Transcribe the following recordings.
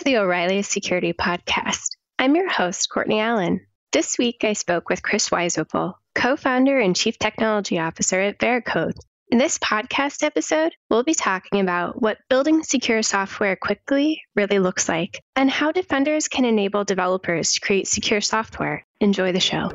to the O'Reilly Security Podcast. I'm your host, Courtney Allen. This week, I spoke with Chris Wysopal, co founder and chief technology officer at Veracode. In this podcast episode, we'll be talking about what building secure software quickly really looks like and how defenders can enable developers to create secure software. Enjoy the show.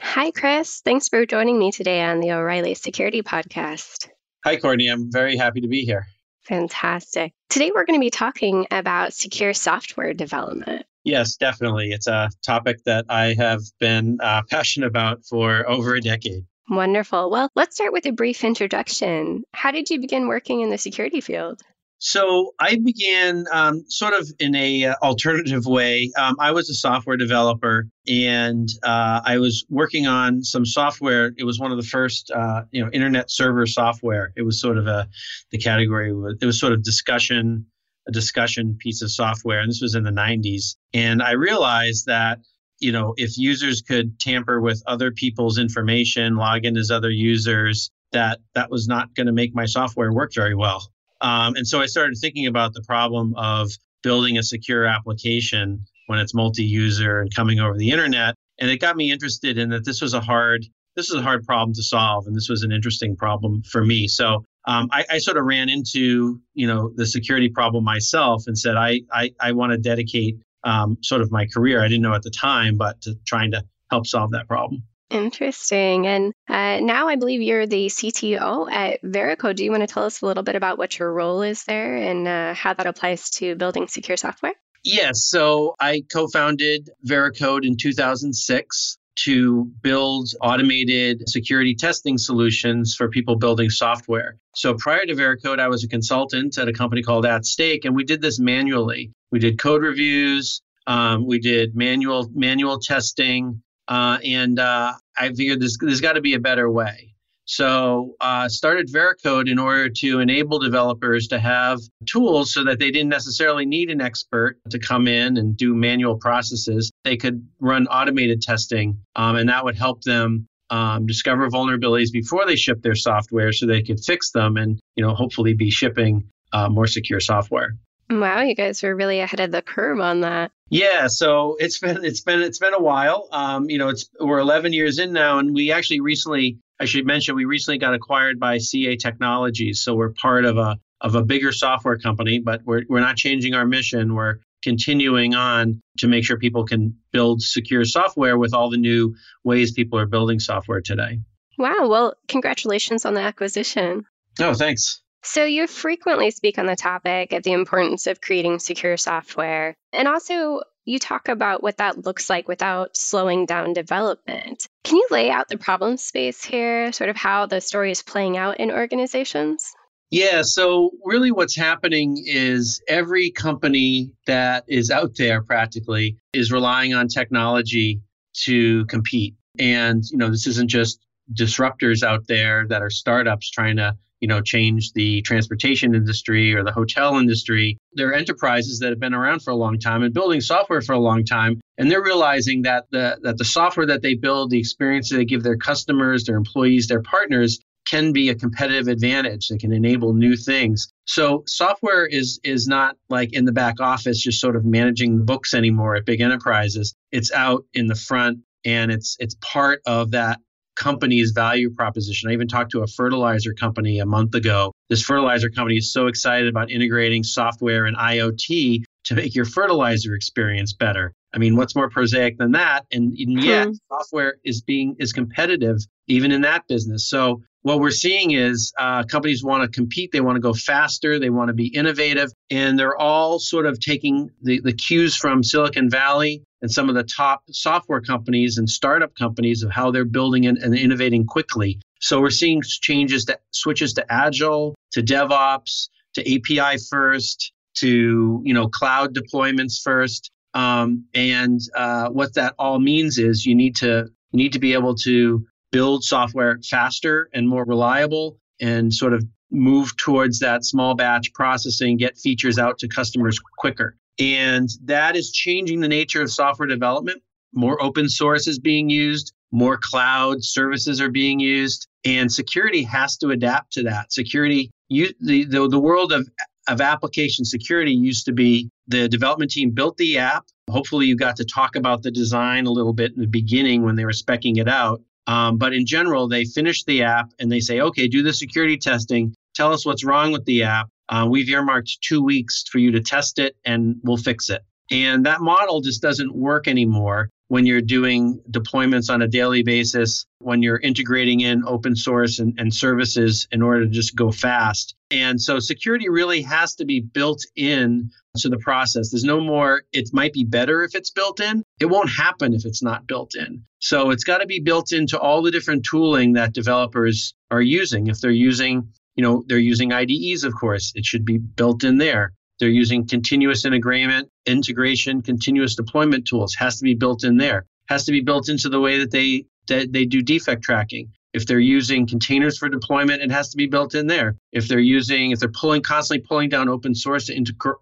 Hi, Chris. Thanks for joining me today on the O'Reilly Security Podcast. Hi, Courtney. I'm very happy to be here. Fantastic. Today, we're going to be talking about secure software development. Yes, definitely. It's a topic that I have been uh, passionate about for over a decade. Wonderful. Well, let's start with a brief introduction. How did you begin working in the security field? So I began um, sort of in a uh, alternative way. Um, I was a software developer, and uh, I was working on some software. It was one of the first, uh, you know, internet server software. It was sort of a the category. Was, it was sort of discussion, a discussion piece of software, and this was in the '90s. And I realized that you know if users could tamper with other people's information, log in as other users, that that was not going to make my software work very well. Um, and so I started thinking about the problem of building a secure application when it's multi-user and coming over the internet. And it got me interested in that this was a hard this was a hard problem to solve, and this was an interesting problem for me. So um, I, I, sort of ran into you know the security problem myself and said I I, I want to dedicate um, sort of my career. I didn't know at the time, but to trying to help solve that problem. Interesting. And uh, now I believe you're the CTO at Veracode. Do you want to tell us a little bit about what your role is there and uh, how that applies to building secure software? Yes. So I co founded Veracode in 2006 to build automated security testing solutions for people building software. So prior to Veracode, I was a consultant at a company called At Stake, and we did this manually. We did code reviews, um, we did manual manual testing, uh, and uh, I figured there's, there's got to be a better way. So uh, started Veracode in order to enable developers to have tools so that they didn't necessarily need an expert to come in and do manual processes. They could run automated testing, um, and that would help them um, discover vulnerabilities before they ship their software, so they could fix them and you know hopefully be shipping uh, more secure software. Wow, you guys were really ahead of the curve on that. Yeah, so it's been it's been it's been a while. Um, you know, it's we're 11 years in now, and we actually recently, I should mention, we recently got acquired by CA Technologies. So we're part of a of a bigger software company, but we're we're not changing our mission. We're continuing on to make sure people can build secure software with all the new ways people are building software today. Wow. Well, congratulations on the acquisition. Oh, thanks. So, you frequently speak on the topic of the importance of creating secure software. And also, you talk about what that looks like without slowing down development. Can you lay out the problem space here, sort of how the story is playing out in organizations? Yeah, so really what's happening is every company that is out there practically is relying on technology to compete. And, you know, this isn't just disruptors out there that are startups trying to you know, change the transportation industry or the hotel industry. They're enterprises that have been around for a long time and building software for a long time. And they're realizing that the, that the software that they build, the experience that they give their customers, their employees, their partners can be a competitive advantage. They can enable new things. So software is is not like in the back office just sort of managing the books anymore at big enterprises. It's out in the front and it's it's part of that company's value proposition. I even talked to a fertilizer company a month ago. This fertilizer company is so excited about integrating software and IoT to make your fertilizer experience better. I mean, what's more prosaic than that? And, and yet, hmm. software is being is competitive even in that business. So what we're seeing is uh, companies want to compete, they want to go faster, they want to be innovative, and they're all sort of taking the, the cues from Silicon Valley and some of the top software companies and startup companies of how they're building and, and innovating quickly. So we're seeing changes that switches to agile, to DevOps, to API first, to you know cloud deployments first. Um, and uh, what that all means is you need to you need to be able to build software faster and more reliable and sort of move towards that small batch processing, get features out to customers quicker. And that is changing the nature of software development. More open source is being used, more cloud services are being used, and security has to adapt to that. Security, you, the, the, the world of of application security used to be the development team built the app. Hopefully, you got to talk about the design a little bit in the beginning when they were specking it out. Um, but in general, they finish the app and they say, okay, do the security testing. Tell us what's wrong with the app. Uh, we've earmarked two weeks for you to test it and we'll fix it. And that model just doesn't work anymore when you're doing deployments on a daily basis, when you're integrating in open source and, and, services in order to just go fast. And so security really has to be built in to the process. There's no more, it might be better if it's built in. It won't happen if it's not built in. So it's got to be built into all the different tooling that developers are using. If they're using, you know, they're using IDEs, of course, it should be built in there. They're using continuous integration, integration, continuous deployment tools. Has to be built in there. Has to be built into the way that they that they do defect tracking. If they're using containers for deployment, it has to be built in there. If they're using, if they're pulling constantly pulling down open source to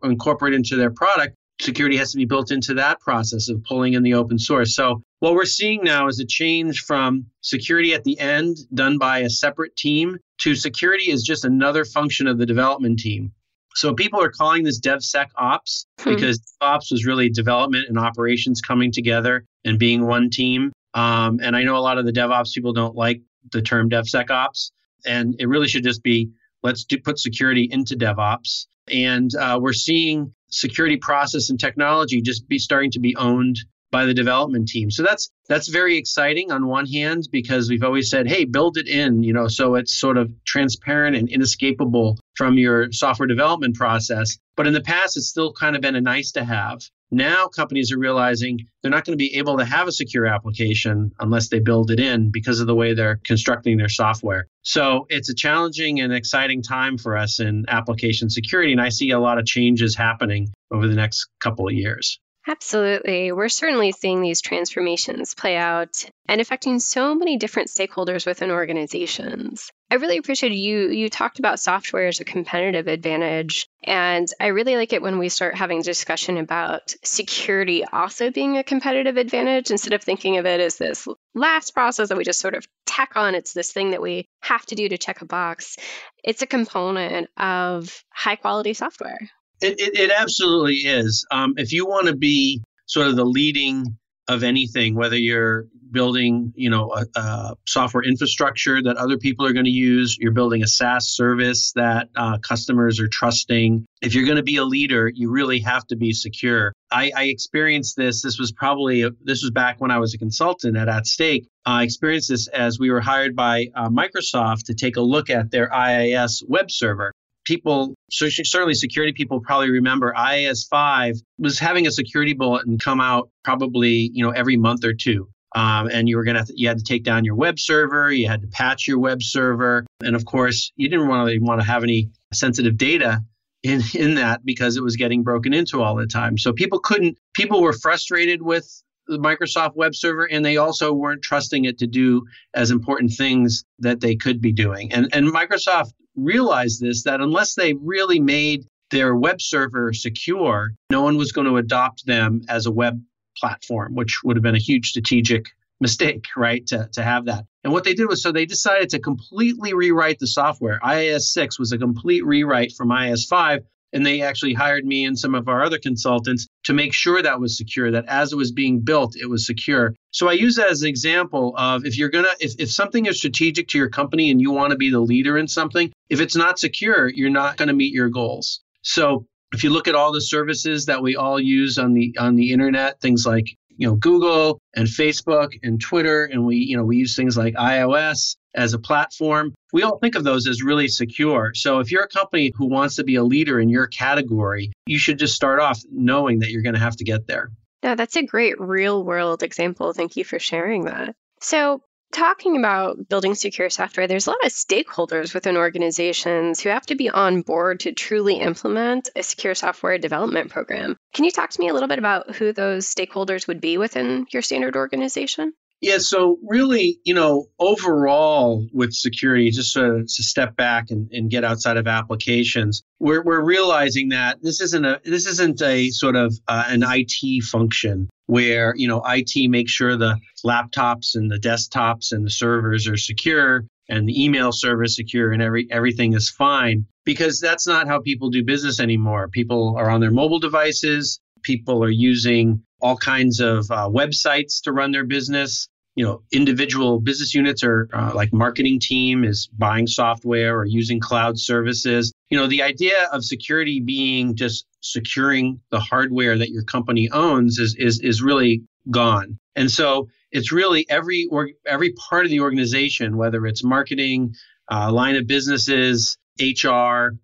incorporate into their product, security has to be built into that process of pulling in the open source. So what we're seeing now is a change from security at the end done by a separate team to security is just another function of the development team. So people are calling this DevSecOps hmm. because ops was really development and operations coming together and being one team. Um, and I know a lot of the DevOps people don't like the term DevSecOps, and it really should just be let's do, put security into DevOps. And uh, we're seeing security process and technology just be starting to be owned by the development team. So that's that's very exciting on one hand because we've always said, hey, build it in, you know, so it's sort of transparent and inescapable from your software development process. But in the past, it's still kind of been a nice to have. Now companies are realizing they're not going to be able to have a secure application unless they build it in because of the way they're constructing their software. So it's a challenging and exciting time for us in application security. And I see a lot of changes happening over the next couple of years. Absolutely. We're certainly seeing these transformations play out and affecting so many different stakeholders within organizations. I really appreciated you you talked about software as a competitive advantage and I really like it when we start having discussion about security also being a competitive advantage instead of thinking of it as this last process that we just sort of tack on it's this thing that we have to do to check a box. It's a component of high quality software. It, it, it absolutely is. Um, if you want to be sort of the leading of anything, whether you're building, you know, a, a software infrastructure that other people are going to use, you're building a SaaS service that uh, customers are trusting. If you're going to be a leader, you really have to be secure. I, I experienced this. This was probably a, this was back when I was a consultant at At Stake. I experienced this as we were hired by uh, Microsoft to take a look at their IIS web server people, certainly security people probably remember IIS 5 was having a security bulletin come out probably, you know, every month or two. Um, and you were going to, you had to take down your web server, you had to patch your web server. And of course, you didn't really want to have any sensitive data in, in that because it was getting broken into all the time. So people couldn't, people were frustrated with the Microsoft web server and they also weren't trusting it to do as important things that they could be doing. And, and Microsoft realized this that unless they really made their web server secure, no one was going to adopt them as a web platform, which would have been a huge strategic mistake, right? To, to have that. And what they did was so they decided to completely rewrite the software. IIS 6 was a complete rewrite from IIS 5 and they actually hired me and some of our other consultants to make sure that was secure, that as it was being built, it was secure. So I use that as an example of if you're going to, if, if something is strategic to your company and you want to be the leader in something, if it's not secure, you're not going to meet your goals. So if you look at all the services that we all use on the on the internet, things like you know Google and Facebook and Twitter, and we you know we use things like iOS as a platform. We all think of those as really secure. So if you're a company who wants to be a leader in your category, you should just start off knowing that you're going to have to get there. No, that's a great real world example. Thank you for sharing that. So, talking about building secure software, there's a lot of stakeholders within organizations who have to be on board to truly implement a secure software development program. Can you talk to me a little bit about who those stakeholders would be within your standard organization? Yeah, so really, you know, overall with security, just to, to step back and, and get outside of applications, we're, we're realizing that this isn't a this isn't a sort of uh, an IT function where you know IT makes sure the laptops and the desktops and the servers are secure and the email server is secure and every everything is fine because that's not how people do business anymore. People are on their mobile devices. People are using all kinds of uh, websites to run their business. You know, individual business units are uh, like marketing team is buying software or using cloud services. You know, the idea of security being just securing the hardware that your company owns is is is really gone. And so it's really every or every part of the organization, whether it's marketing, uh, line of businesses, HR,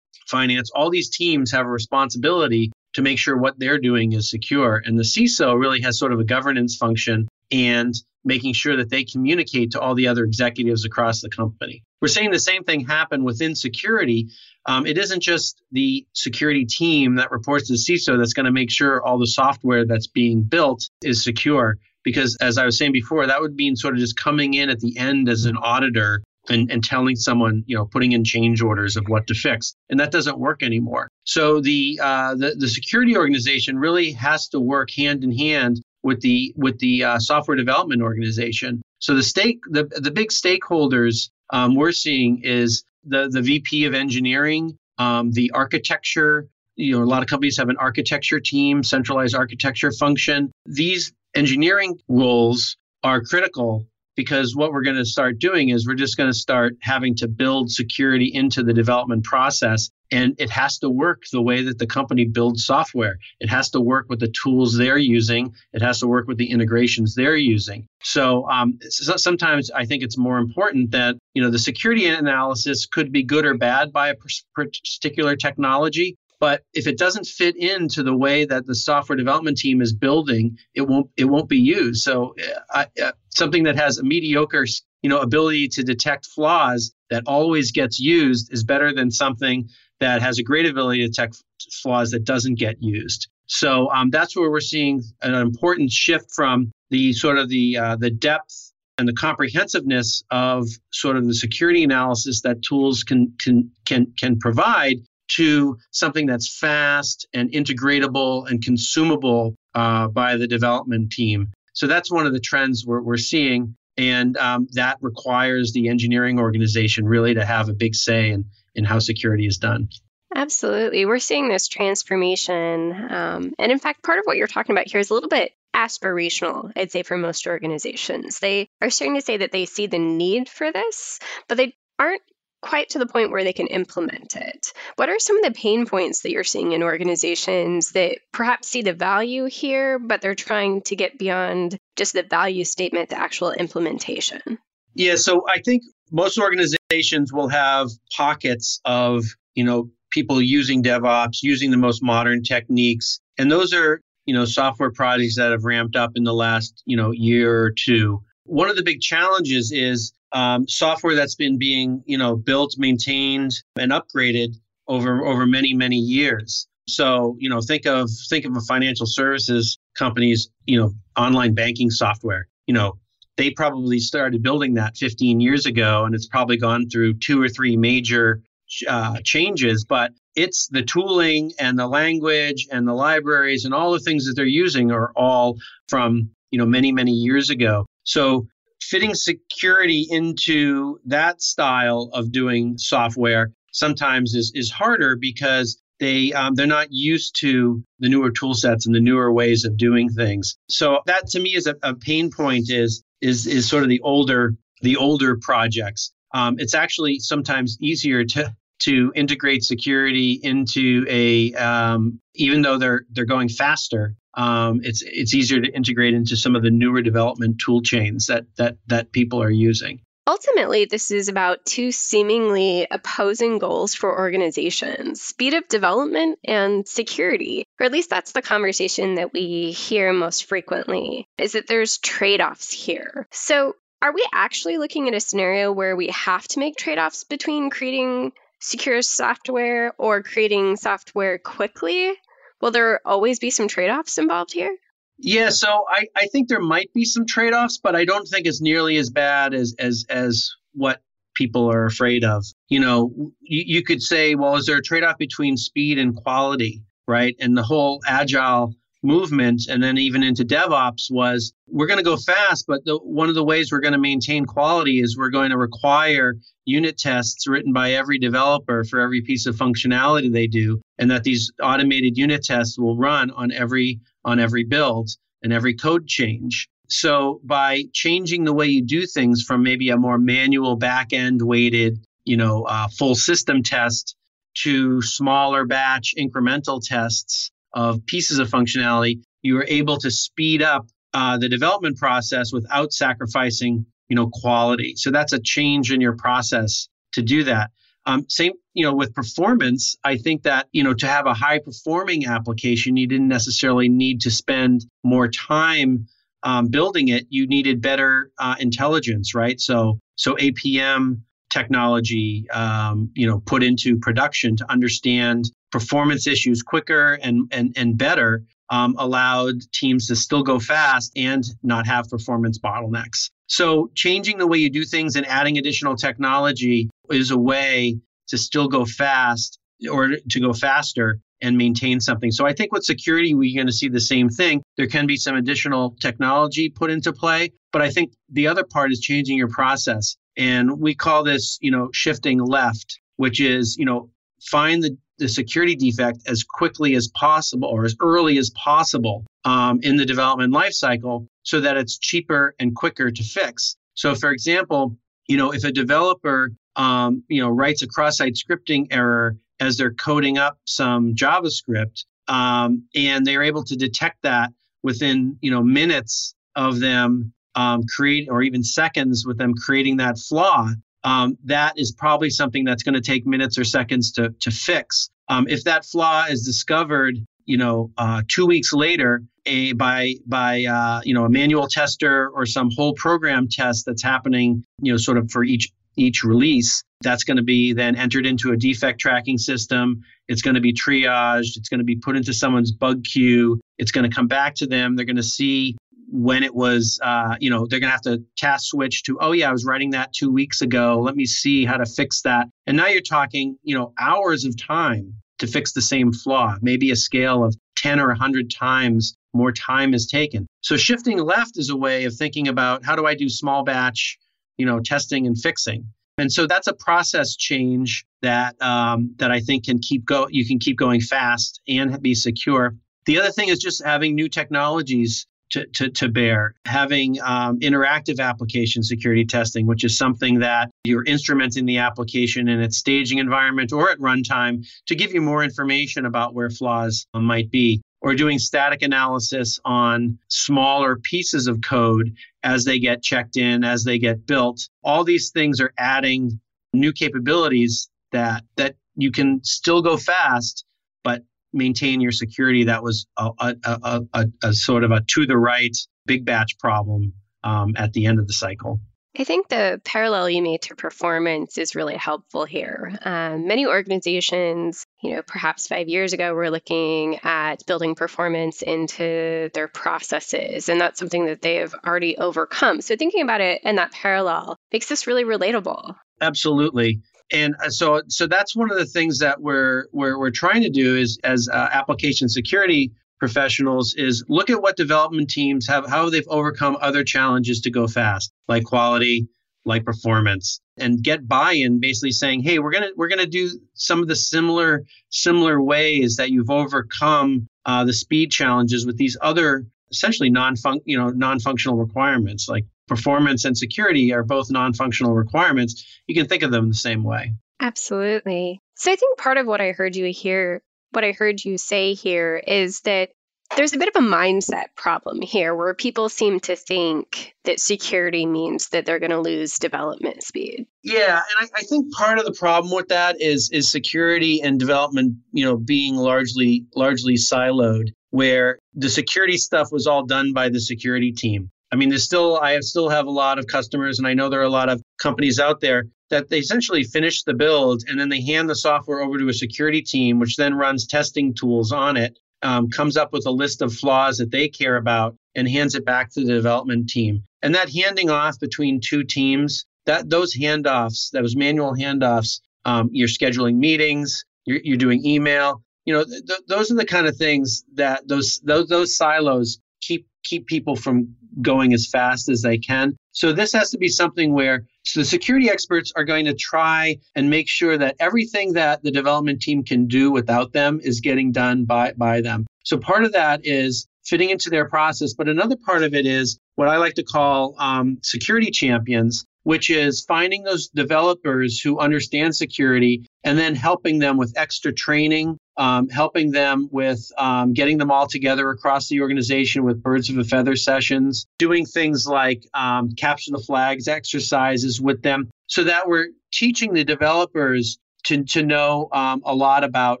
finance, all these teams have a responsibility to make sure what they're doing is secure. And the CISO really has sort of a governance function and making sure that they communicate to all the other executives across the company. We're seeing the same thing happen within security. Um, it isn't just the security team that reports to the CISO that's going to make sure all the software that's being built is secure. Because as I was saying before, that would mean sort of just coming in at the end as an auditor and, and telling someone, you know, putting in change orders of what to fix. And that doesn't work anymore. So the, uh, the, the security organization really has to work hand in hand with the with the uh, software development organization. So the stake the the big stakeholders um, we're seeing is the the VP of engineering, um, the architecture. You know, a lot of companies have an architecture team, centralized architecture function. These engineering roles are critical because what we're going to start doing is we're just going to start having to build security into the development process and it has to work the way that the company builds software. It has to work with the tools they're using. It has to work with the integrations they're using. So, um, so sometimes i think it's more important that you know the security analysis could be good or bad by a particular technology but if it doesn't fit into the way that the software development team is building it won't it won't be used. So uh, uh, something that has a mediocre you know ability to detect flaws that always gets used is better than something that has a great ability to detect flaws that doesn't get used. So um, that's where we're seeing an important shift from the sort of the uh, the depth and the comprehensiveness of sort of the security analysis that tools can can can can provide to something that's fast and integratable and consumable uh, by the development team. So that's one of the trends we're, we're seeing. And um, that requires the engineering organization really to have a big say in, in how security is done. Absolutely. We're seeing this transformation. Um, and in fact, part of what you're talking about here is a little bit aspirational, I'd say, for most organizations. They are starting to say that they see the need for this, but they aren't quite to the point where they can implement it. What are some of the pain points that you're seeing in organizations that perhaps see the value here, but they're trying to get beyond just the value statement to actual implementation? Yeah, so I think most organizations will have pockets of, you know, people using DevOps, using the most modern techniques. And those are, you know, software projects that have ramped up in the last, you know, year or two. One of the big challenges is um, software that's been being you know built, maintained, and upgraded over over many many years. So you know think of think of a financial services company's you know online banking software. You know they probably started building that 15 years ago, and it's probably gone through two or three major uh, changes, but it's the tooling and the language and the libraries and all the things that they're using are all from you know many many years ago. So fitting security into that style of doing software sometimes is, is harder because they um, they're not used to the newer tool sets and the newer ways of doing things. So that to me is a, a pain point is is is sort of the older the older projects. Um, it's actually sometimes easier to to integrate security into a um, even though they're they're going faster um, it's it's easier to integrate into some of the newer development tool chains that that that people are using. Ultimately, this is about two seemingly opposing goals for organizations speed of development and security. Or at least that's the conversation that we hear most frequently, is that there's trade offs here. So, are we actually looking at a scenario where we have to make trade offs between creating secure software or creating software quickly? Will there always be some trade offs involved here? Yeah, so I, I think there might be some trade offs, but I don't think it's nearly as bad as as as what people are afraid of. You know, you, you could say, well, is there a trade off between speed and quality, right? And the whole agile movement and then even into DevOps was we're going to go fast, but the, one of the ways we're going to maintain quality is we're going to require unit tests written by every developer for every piece of functionality they do, and that these automated unit tests will run on every on every build and every code change. So by changing the way you do things from maybe a more manual back end weighted, you know, uh, full system test to smaller batch incremental tests of pieces of functionality, you are able to speed up uh, the development process without sacrificing, you know, quality. So that's a change in your process to do that. Um, same, you know, with performance, I think that you know to have a high performing application, you didn't necessarily need to spend more time um, building it. You needed better uh, intelligence, right? So, so APM technology, um, you know, put into production to understand performance issues quicker and and and better um, allowed teams to still go fast and not have performance bottlenecks. So changing the way you do things and adding additional technology is a way to still go fast or to go faster and maintain something. So I think with security, we're going to see the same thing. There can be some additional technology put into play, but I think the other part is changing your process. And we call this, you know, shifting left, which is, you know, find the, the security defect as quickly as possible or as early as possible um, in the development lifecycle so that it's cheaper and quicker to fix. So, for example, you know, if a developer, um, you know, writes a cross-site scripting error as they're coding up some JavaScript, um, and they're able to detect that within, you know, minutes of them um, create, or even seconds with them creating that flaw, um, that is probably something that's going to take minutes or seconds to, to fix. Um, if that flaw is discovered, you know, uh, two weeks later, a by by uh, you know a manual tester or some whole program test that's happening, you know, sort of for each each release, that's going to be then entered into a defect tracking system. It's going to be triaged. It's going to be put into someone's bug queue. It's going to come back to them. They're going to see when it was, uh, you know, they're going to have to task switch to, oh, yeah, I was writing that two weeks ago. Let me see how to fix that. And now you're talking, you know, hours of time to fix the same flaw, maybe a scale of 10 or 100 times more time is taken. So shifting left is a way of thinking about how do I do small batch, you know, testing and fixing. And so that's a process change that um, that I think can keep go. You can keep going fast and be secure. The other thing is just having new technologies to, to, to bear. Having um, interactive application security testing, which is something that you're instrumenting the application in its staging environment or at runtime to give you more information about where flaws might be. Or doing static analysis on smaller pieces of code as they get checked in, as they get built. All these things are adding new capabilities that that you can still go fast, but maintain your security that was a, a, a, a, a sort of a to the right big batch problem um, at the end of the cycle. I think the parallel you made to performance is really helpful here. Um, many organizations, you know, perhaps five years ago, were looking at building performance into their processes, and that's something that they have already overcome. So thinking about it in that parallel makes this really relatable. Absolutely and uh, so so that's one of the things that we're we're, we're trying to do is as uh, application security professionals is look at what development teams have how they've overcome other challenges to go fast like quality like performance and get buy-in basically saying hey we're to we're to do some of the similar similar ways that you've overcome uh, the speed challenges with these other essentially non-func you know non-functional requirements like performance and security are both non-functional requirements you can think of them the same way absolutely so i think part of what i heard you here what i heard you say here is that there's a bit of a mindset problem here where people seem to think that security means that they're going to lose development speed. Yeah, and I, I, think part of the problem with that is is security and development, you know, being largely largely siloed where the security stuff was all done by the security team. I mean, there's still, I still have a lot of customers, and I know there are a lot of companies out there that they essentially finish the build and then they hand the software over to a security team, which then runs testing tools on it, um, comes up with a list of flaws that they care about, and hands it back to the development team. And that handing off between two teams, that those handoffs, those manual handoffs, um, you're scheduling meetings, you're, you're doing email, you know, th- those are the kind of things that those those those silos keep keep people from going as fast as they can. So this has to be something where so the security experts are going to try and make sure that everything that the development team can do without them is getting done by by them. So part of that is fitting into their process, but another part of it is what I like to call um, security champions which is finding those developers who understand security and then helping them with extra training, um, helping them with um, getting them all together across the organization with birds of a feather sessions, doing things like um, capture the flags exercises with them so that we're teaching the developers to, to know um, a lot about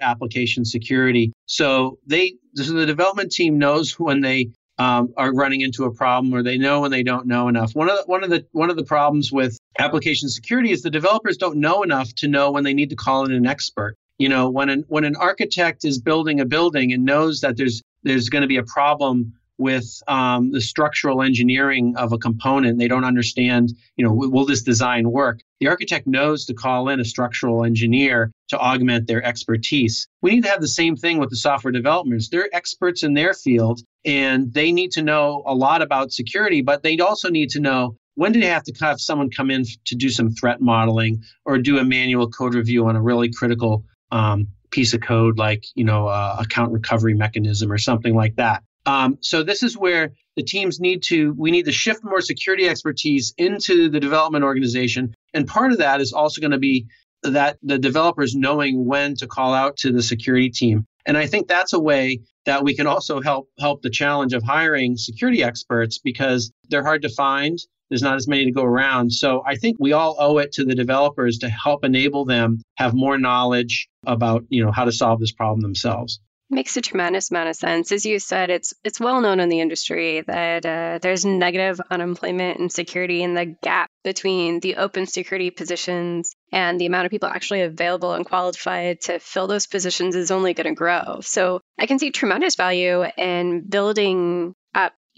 application security. So they so the development team knows when they um, are running into a problem or they know and they don't know enough. One of the, one of the one of the problems with application security is the developers don't know enough to know when they need to call in an expert. You know, when an when an architect is building a building and knows that there's there's going to be a problem with um, the structural engineering of a component. They don't understand, you know, will this design work? The architect knows to call in a structural engineer to augment their expertise. We need to have the same thing with the software developers. They're experts in their field and they need to know a lot about security, but they also need to know when do they have to have someone come in to do some threat modeling or do a manual code review on a really critical um, piece of code like you know uh, account recovery mechanism or something like that um, so this is where the teams need to we need to shift more security expertise into the development organization, and part of that is also going to be that the developers knowing when to call out to the security team. And I think that's a way that we can also help help the challenge of hiring security experts because they're hard to find. There's not as many to go around. So I think we all owe it to the developers to help enable them have more knowledge about, you know, how to solve this problem themselves. Makes a tremendous amount of sense. As you said, it's it's well known in the industry that uh, there's negative unemployment and security, and the gap between the open security positions and the amount of people actually available and qualified to fill those positions is only going to grow. So I can see tremendous value in building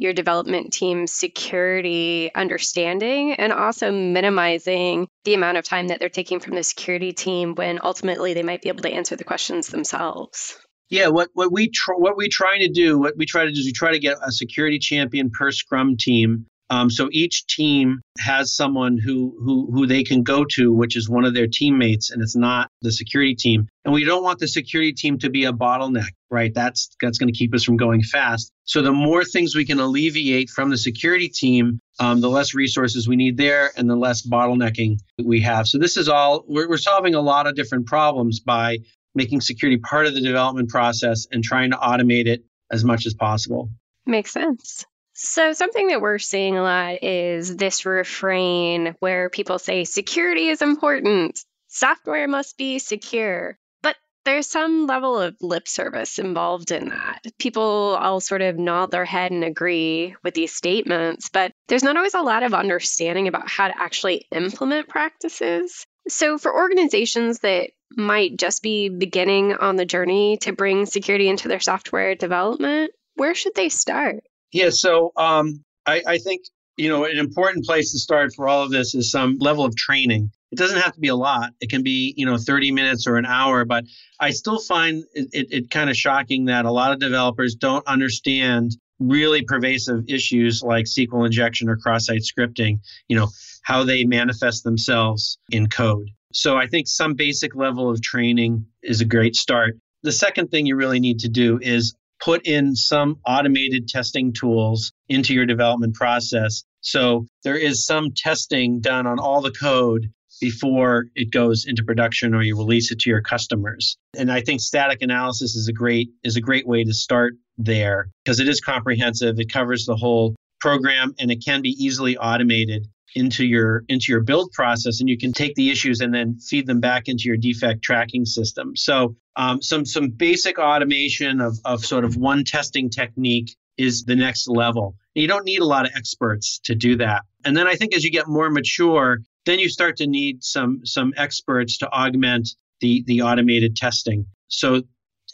your development team's security understanding and also minimizing the amount of time that they're taking from the security team when ultimately they might be able to answer the questions themselves. Yeah, what what we tr- what we trying to do, what we try to do is we try to get a security champion per scrum team. Um, so each team has someone who who who they can go to, which is one of their teammates, and it's not the security team. And we don't want the security team to be a bottleneck, right? That's that's going to keep us from going fast. So the more things we can alleviate from the security team, um, the less resources we need there, and the less bottlenecking we have. So this is all we're, we're solving a lot of different problems by making security part of the development process and trying to automate it as much as possible. Makes sense. So, something that we're seeing a lot is this refrain where people say security is important, software must be secure. But there's some level of lip service involved in that. People all sort of nod their head and agree with these statements, but there's not always a lot of understanding about how to actually implement practices. So, for organizations that might just be beginning on the journey to bring security into their software development, where should they start? Yeah, so um, I, I think you know an important place to start for all of this is some level of training. It doesn't have to be a lot. It can be you know 30 minutes or an hour, but I still find it, it, it kind of shocking that a lot of developers don't understand really pervasive issues like SQL injection or cross-site scripting. You know how they manifest themselves in code. So I think some basic level of training is a great start. The second thing you really need to do is put in some automated testing tools into your development process. So there is some testing done on all the code before it goes into production or you release it to your customers. And I think static analysis is a great is a great way to start there because it is comprehensive. It covers the whole program and it can be easily automated into your into your build process and you can take the issues and then feed them back into your defect tracking system. So um, some some basic automation of, of sort of one testing technique is the next level. You don't need a lot of experts to do that. And then i think as you get more mature then you start to need some some experts to augment the the automated testing. So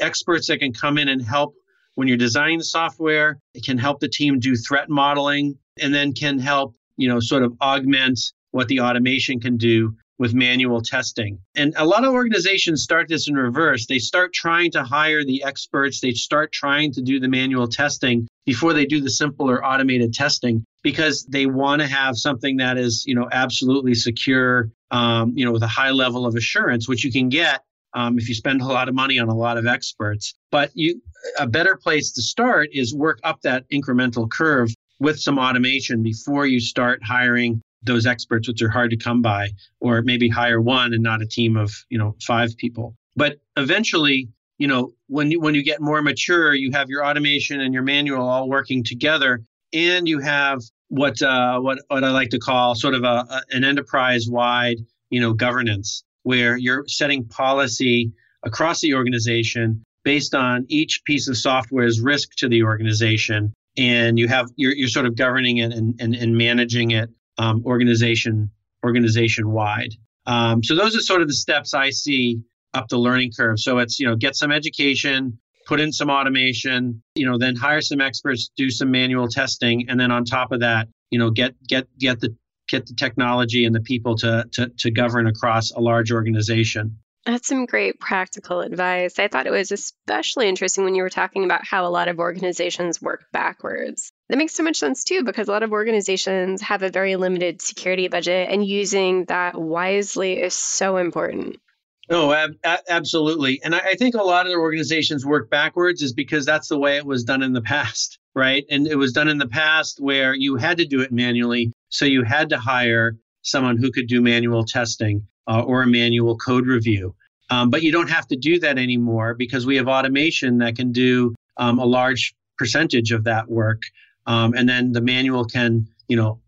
experts that can come in and help when you're designing the software it can help the team do threat modeling and then can help you know, sort of augment what the automation can do with manual testing. And a lot of organizations start this in reverse. They start trying to hire the experts, they start trying to do the manual testing before they do the simpler automated testing because they want to have something that is, you know, absolutely secure, um, you know, with a high level of assurance, which you can get um, if you spend a lot of money on a lot of experts. But you, a better place to start is work up that incremental curve with some automation before you start hiring those experts, which are hard to come by, or maybe hire one and not a team of you know five people. But eventually, you know, when you when you get more mature, you have your automation and your manual all working together, and you have what uh, what what I like to call sort of a, a an enterprise wide you know governance, where you're setting policy across the organization based on each piece of software's risk to the organization and you have you're, you're sort of governing it and, and, and managing it um, organization organization wide. Um, so those are sort of the steps I see up the learning curve. So it's you know get some education, put in some automation, you know, then hire some experts, do some manual testing, and then on top of that, you know, get get get the get the technology and the people to to, to govern across a large organization. That's some great practical advice. I thought it was especially interesting when you were talking about how a lot of organizations work backwards. That makes so much sense too, because a lot of organizations have a very limited security budget, and using that wisely is so important. Oh, ab- absolutely. And I, I think a lot of the organizations work backwards is because that's the way it was done in the past, right? And it was done in the past where you had to do it manually. So you had to hire someone who could do manual testing uh, or a manual code review. Um, but you don't have to do that anymore because we have automation that can do um, a large percentage of that work. Um, and then the manual can, you know,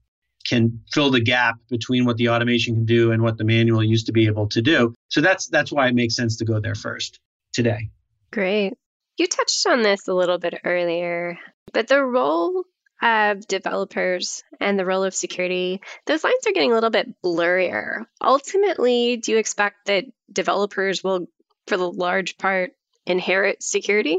can fill the gap between what the automation can do and what the manual used to be able to do. So that's that's why it makes sense to go there first today. Great. You touched on this a little bit earlier, but the role of developers and the role of security, those lines are getting a little bit blurrier. Ultimately, do you expect that developers will, for the large part, inherit security?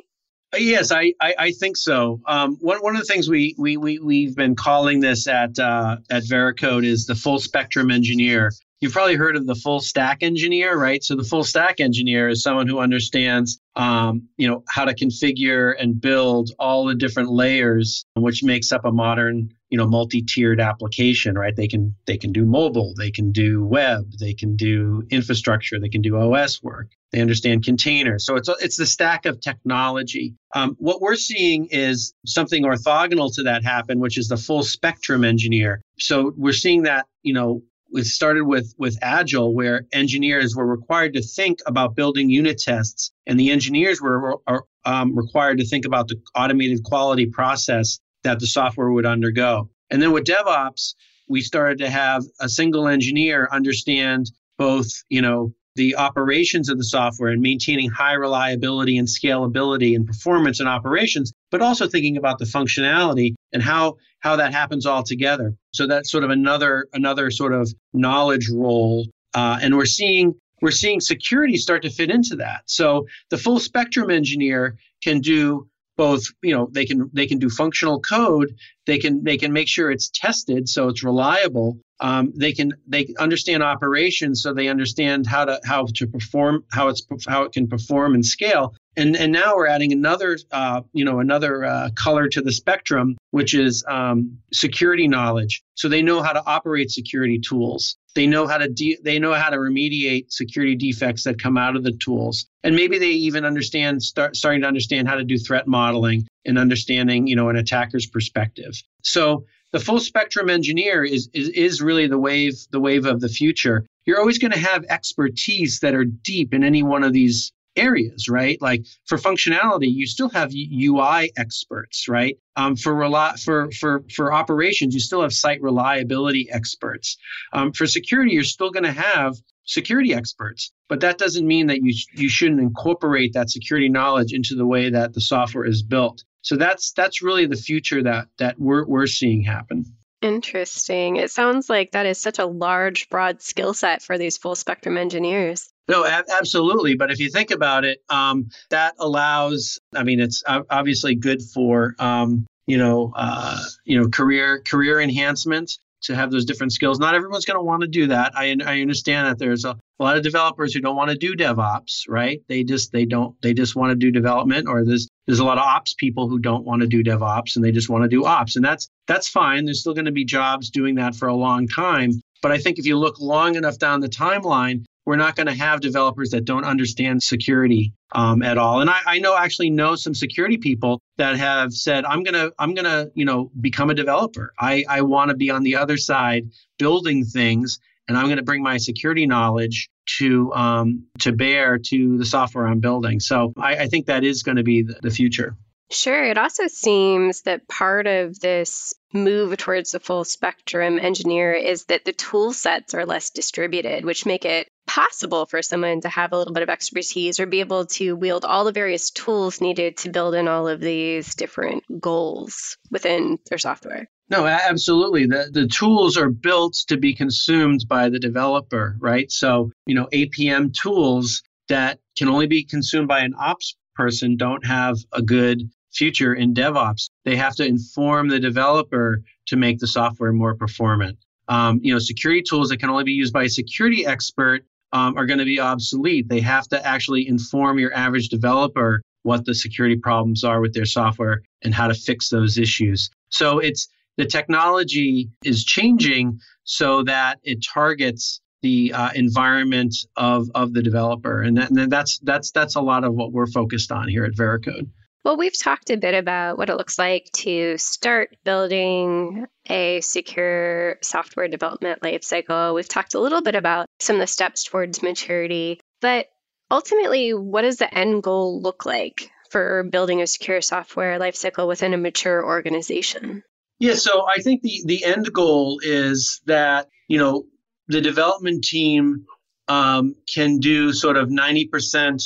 Uh, yes, I, I, I, think so. Um, one, one of the things we, we, we, we've been calling this at, uh, at Veracode is the full spectrum engineer. You've probably heard of the full stack engineer, right? So the full stack engineer is someone who understands, um, you know, how to configure and build all the different layers, which makes up a modern, you know, multi-tiered application, right? They can they can do mobile, they can do web, they can do infrastructure, they can do OS work. They understand containers. So it's it's the stack of technology. Um, what we're seeing is something orthogonal to that happen, which is the full spectrum engineer. So we're seeing that, you know, it started with with agile where engineers were required to think about building unit tests and the engineers were are, um, required to think about the automated quality process that the software would undergo. And then with devops we started to have a single engineer understand both you know the operations of the software and maintaining high reliability and scalability and performance and operations, but also thinking about the functionality and how how that happens all together. So that's sort of another another sort of knowledge role, uh, and we're seeing we're seeing security start to fit into that. So the full spectrum engineer can do both you know they can they can do functional code they can they can make sure it's tested so it's reliable. Um, they can they understand operations so they understand how to how to perform how it's how it can perform and scale and and now we're adding another uh, you know another uh, color to the spectrum which is um, security knowledge so they know how to operate security tools they know how to de- they know how to remediate security defects that come out of the tools, and maybe they even understand start starting to understand how to do threat modeling and understanding you know an attacker's perspective. So the full spectrum engineer is, is is really the wave the wave of the future. You're always going to have expertise that are deep in any one of these areas, right? Like for functionality, you still have UI experts, right? Um, for reli- for for for operations, you still have site reliability experts. Um, for security, you're still going to have security experts, but that doesn't mean that you sh- you shouldn't incorporate that security knowledge into the way that the software is built. So that's that's really the future that that we're we're seeing happen. Interesting. It sounds like that is such a large, broad skill set for these full spectrum engineers. No, a- absolutely. But if you think about it, um, that allows. I mean, it's obviously good for um, you know, uh, you know, career career enhancement. To have those different skills. Not everyone's going to want to do that. I, I understand that there's a, a lot of developers who don't want to do DevOps, right? They just they don't they just want to do development, or there's there's a lot of ops people who don't want to do DevOps and they just want to do ops, and that's that's fine. There's still going to be jobs doing that for a long time. But I think if you look long enough down the timeline, we're not going to have developers that don't understand security um, at all. And I, I know actually know some security people that have said, I'm gonna I'm gonna you know become a developer. I I want to be on the other side building things, and I'm going to bring my security knowledge to um, to bear to the software I'm building. So I, I think that is going to be the, the future. Sure. It also seems that part of this move towards the full spectrum engineer is that the tool sets are less distributed, which make it possible for someone to have a little bit of expertise or be able to wield all the various tools needed to build in all of these different goals within their software. No, absolutely. The the tools are built to be consumed by the developer, right? So, you know, APM tools that can only be consumed by an ops person don't have a good future in DevOps. They have to inform the developer to make the software more performant. Um, you know, security tools that can only be used by a security expert um, are going to be obsolete. They have to actually inform your average developer what the security problems are with their software and how to fix those issues. So it's the technology is changing so that it targets the uh, environment of, of the developer, and, that, and that's that's that's a lot of what we're focused on here at Veracode. Well, we've talked a bit about what it looks like to start building a secure software development lifecycle. We've talked a little bit about some of the steps towards maturity, but ultimately, what does the end goal look like for building a secure software lifecycle within a mature organization? Yeah, so I think the the end goal is that you know the development team um, can do sort of ninety percent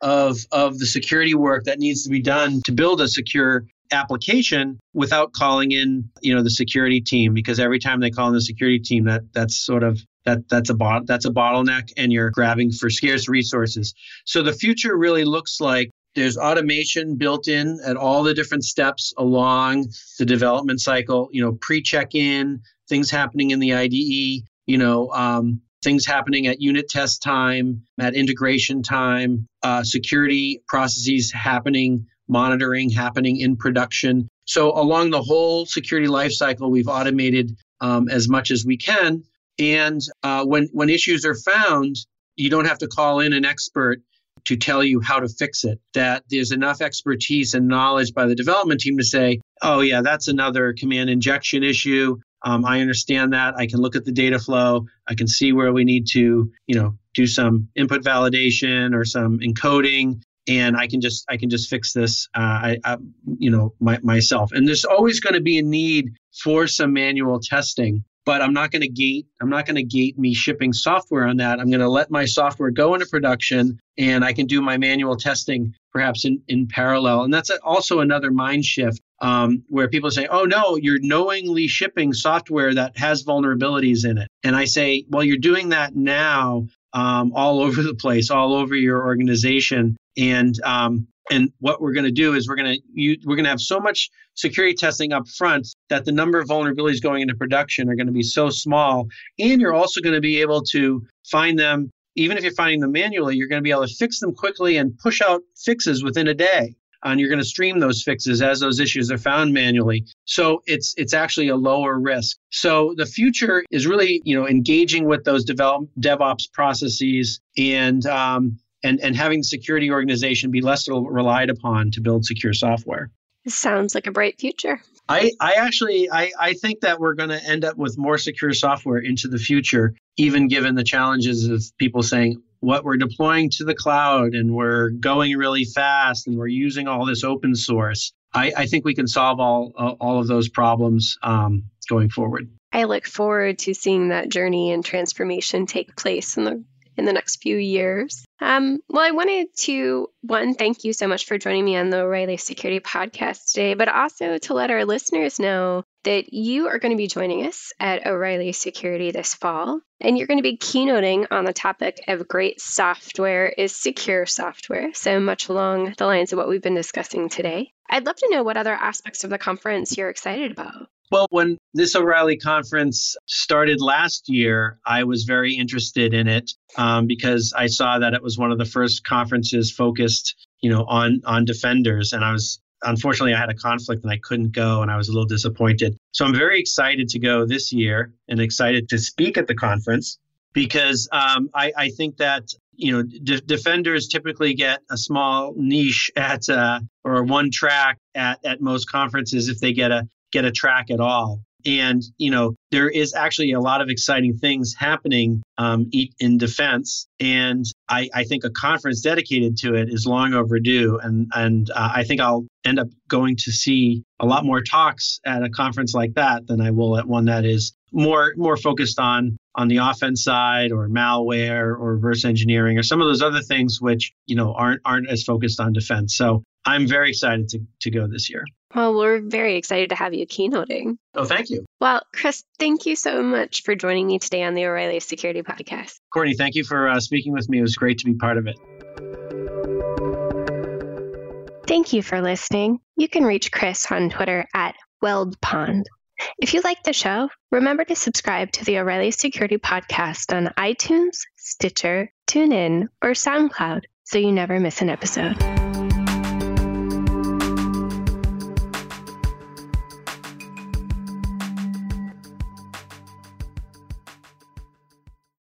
of of the security work that needs to be done to build a secure application without calling in you know the security team because every time they call in the security team that that's sort of that that's a bot that's a bottleneck and you're grabbing for scarce resources. So the future really looks like there's automation built in at all the different steps along the development cycle you know pre-check in things happening in the ide you know um, things happening at unit test time, at integration time, uh, security processes happening, monitoring happening in production. So along the whole security lifecycle, we've automated um, as much as we can. And uh, when when issues are found, you don't have to call in an expert to tell you how to fix it. That there's enough expertise and knowledge by the development team to say, oh yeah, that's another command injection issue. Um, I understand that. I can look at the data flow. I can see where we need to, you know, do some input validation or some encoding, and I can just I can just fix this, uh, I, I, you know, my, myself. And there's always going to be a need for some manual testing, but I'm not going to gate. I'm not going to gate me shipping software on that. I'm going to let my software go into production, and I can do my manual testing perhaps in, in parallel. And that's also another mind shift um, where people say, oh, no, you're knowingly shipping software that has vulnerabilities in it. And I say, well, you're doing that now um, all over the place, all over your organization. And um, and what we're going to do is we're going to we're going to have so much security testing up front that the number of vulnerabilities going into production are going to be so small, and you're also going to be able to find them even if you're finding them manually, you're going to be able to fix them quickly and push out fixes within a day. And you're going to stream those fixes as those issues are found manually. So it's it's actually a lower risk. So the future is really you know engaging with those develop DevOps processes and um, and and having the security organization be less relied upon to build secure software. This Sounds like a bright future. I, I actually I, I think that we're going to end up with more secure software into the future, even given the challenges of people saying what we're deploying to the cloud and we're going really fast and we're using all this open source. I, I think we can solve all all of those problems um, going forward. I look forward to seeing that journey and transformation take place in the in the next few years. Um, well, I wanted to, one, thank you so much for joining me on the O'Reilly Security Podcast today, but also to let our listeners know that you are going to be joining us at O'Reilly Security this fall, and you're going to be keynoting on the topic of great software is secure software, so much along the lines of what we've been discussing today. I'd love to know what other aspects of the conference you're excited about. Well, when this O'Reilly conference started last year, I was very interested in it um, because I saw that it was one of the first conferences focused, you know, on on defenders, and I was unfortunately I had a conflict and I couldn't go, and I was a little disappointed. So I'm very excited to go this year and excited to speak at the conference because um, I, I, think that you know de- defenders typically get a small niche at uh, or one track at at most conferences if they get a get a track at all. And, you know, there is actually a lot of exciting things happening um, eat in defense. And I, I, think a conference dedicated to it is long overdue. And, and uh, I think I'll end up going to see a lot more talks at a conference like that than I will at one that is more more focused on on the offense side or malware or reverse engineering or some of those other things which you know aren't aren't as focused on defense. So I'm very excited to, to go this year. Well, we're very excited to have you keynoting. Oh, thank you. Well, Chris, thank you so much for joining me today on the O'Reilly Security Podcast. Courtney, thank you for uh, speaking with me. It was great to be part of it. Thank you for listening. You can reach Chris on Twitter at WeldPond. If you like the show, remember to subscribe to the O'Reilly Security Podcast on iTunes, Stitcher, TuneIn, or SoundCloud so you never miss an episode.